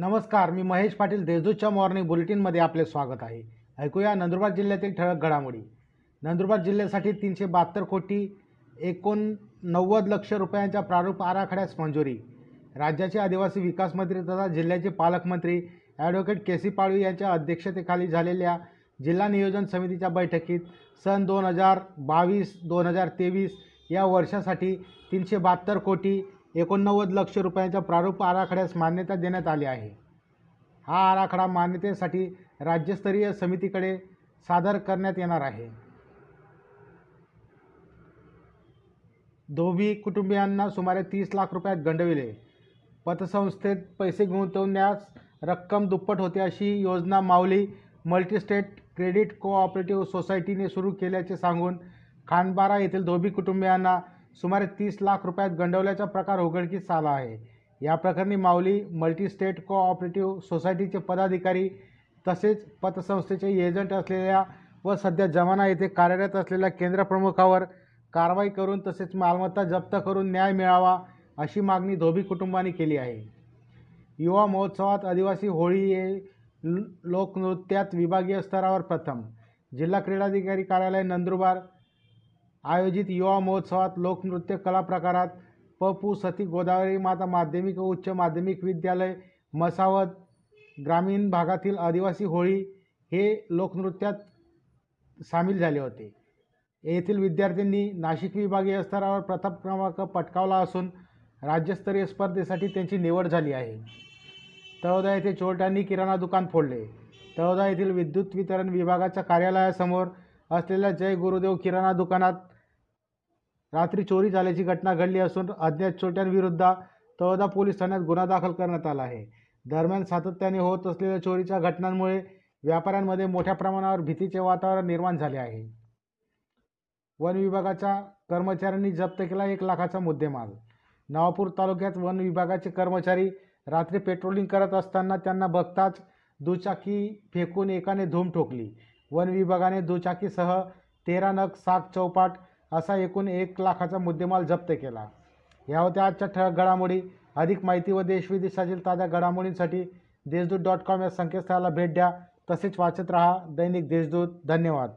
नमस्कार मी महेश पाटील देशदूतच्या मॉर्निंग बुलेटिनमध्ये आपले स्वागत आहे. ऐकूया नंदुरबार जिल्ह्यातील ठळक घडामोडी. नंदुरबार जिल्ह्यासाठी तीनशे बहात्तर कोटी एकोणनव्वद लक्ष रुपयांच्या प्रारूप आराखड्यास मंजुरी. राज्याचे आदिवासी विकास मंत्री तथा जिल्ह्याचे पालकमंत्री ॲडव्होकेट के सी पाळवी यांच्या अध्यक्षतेखाली झालेल्या जिल्हा नियोजन समितीच्या बैठकीत सन दोन हजार बावीस दोन हजार तेवीस या वर्षासाठी तीनशे बहात्तर कोटी एकोणनव्वद लक्ष रुपयांच्या प्रारूप आराखड्यास मान्यता देण्यात आली आहे. हा आराखडा मान्यतेसाठी राज्यस्तरीय समितीकडे सादर करण्यात येणार आहे. धोबी कुटुंबियांना सुमारे तीस लाख रुपयात गंडविले. पतसंस्थेत पैसे गुंतवण्यास रक्कम दुप्पट होते अशी योजना माऊली मल्टीस्टेट क्रेडिट कोऑपरेटिव्ह सोसायटीने सुरू केल्याचे सांगून खानबारा येथील धोबी कुटुंबियांना सुमारे तीस लाख रुपयात गंडवल्याचा प्रकार उघडकीस आला आहे. या प्रकरणी माऊली मल्टीस्टेट कोऑपरेटिव्ह सोसायटीचे पदाधिकारी तसेच पतसंस्थेचे एजंट असलेल्या व सध्या जमाना येथे कार्यरत असलेल्या केंद्रप्रमुखावर कारवाई करून तसेच मालमत्ता जप्त करून न्याय मिळावा अशी मागणी धोबी कुटुंबाने केली आहे. युवा महोत्सवात आदिवासी होळी हे लोकनृत्यात विभागीय स्तरावर प्रथम. जिल्हा क्रीडाधिकारी कार्यालय नंदुरबार आयोजित युवा महोत्सवात लोकनृत्य कला प्रकारात प सती गोदावरी माता माध्यमिक व उच्च माध्यमिक विद्यालय मसावत ग्रामीण भागातील आदिवासी होळी हे लोकनृत्यात सामील झाले होते. येथील विद्यार्थ्यांनी नाशिक विभागीय स्तरावर प्रथम क्रमांक पटकावला असून राज्यस्तरीय स्पर्धेसाठी त्यांची निवड झाली आहे. तळोदा येथे चोरट्यांनी किराणा दुकान फोडले. तळोदा येथील विद्युत वितरण विभागाच्या कार्यालयासमोर असलेल्या जय गुरुदेव किराणा दुकानात रात्री चोरी झाल्याची घटना घडली असून अज्ञात छोट्यांविरुद्ध तळोदा पोलीस ठाण्यात गुन्हा दाखल करण्यात आला आहे. दरम्यान सातत्याने होत असलेल्या चोरीच्या घटनांमुळे व्यापाऱ्यांमध्ये मोठ्या प्रमाणावर भीतीचे वातावरण निर्माण झाले आहे. वन विभागाच्या कर्मचाऱ्यांनी जप्त केला एक लाखाचा मुद्देमाल. नवापूर तालुक्यात वन विभागाचे कर्मचारी रात्री पेट्रोलिंग करत असताना त्यांना बघताच दुचाकी फेकून एकाने धूम ठोकली. वन विभागाने दुचाकीसह तेरा नग साग चौपाट असा एकूण एक लाखाचा मुद्देमाल जप्त केला. या होत्या आजच्या ठळक घडामोडी अधिक माहिती व देशविदेशातील ताज्या घडामोडींसाठी देशदूत डॉट कॉम या संकेतस्थळाला भेट द्या. तसेच वाचत रहा दैनिक देशदूत. धन्यवाद.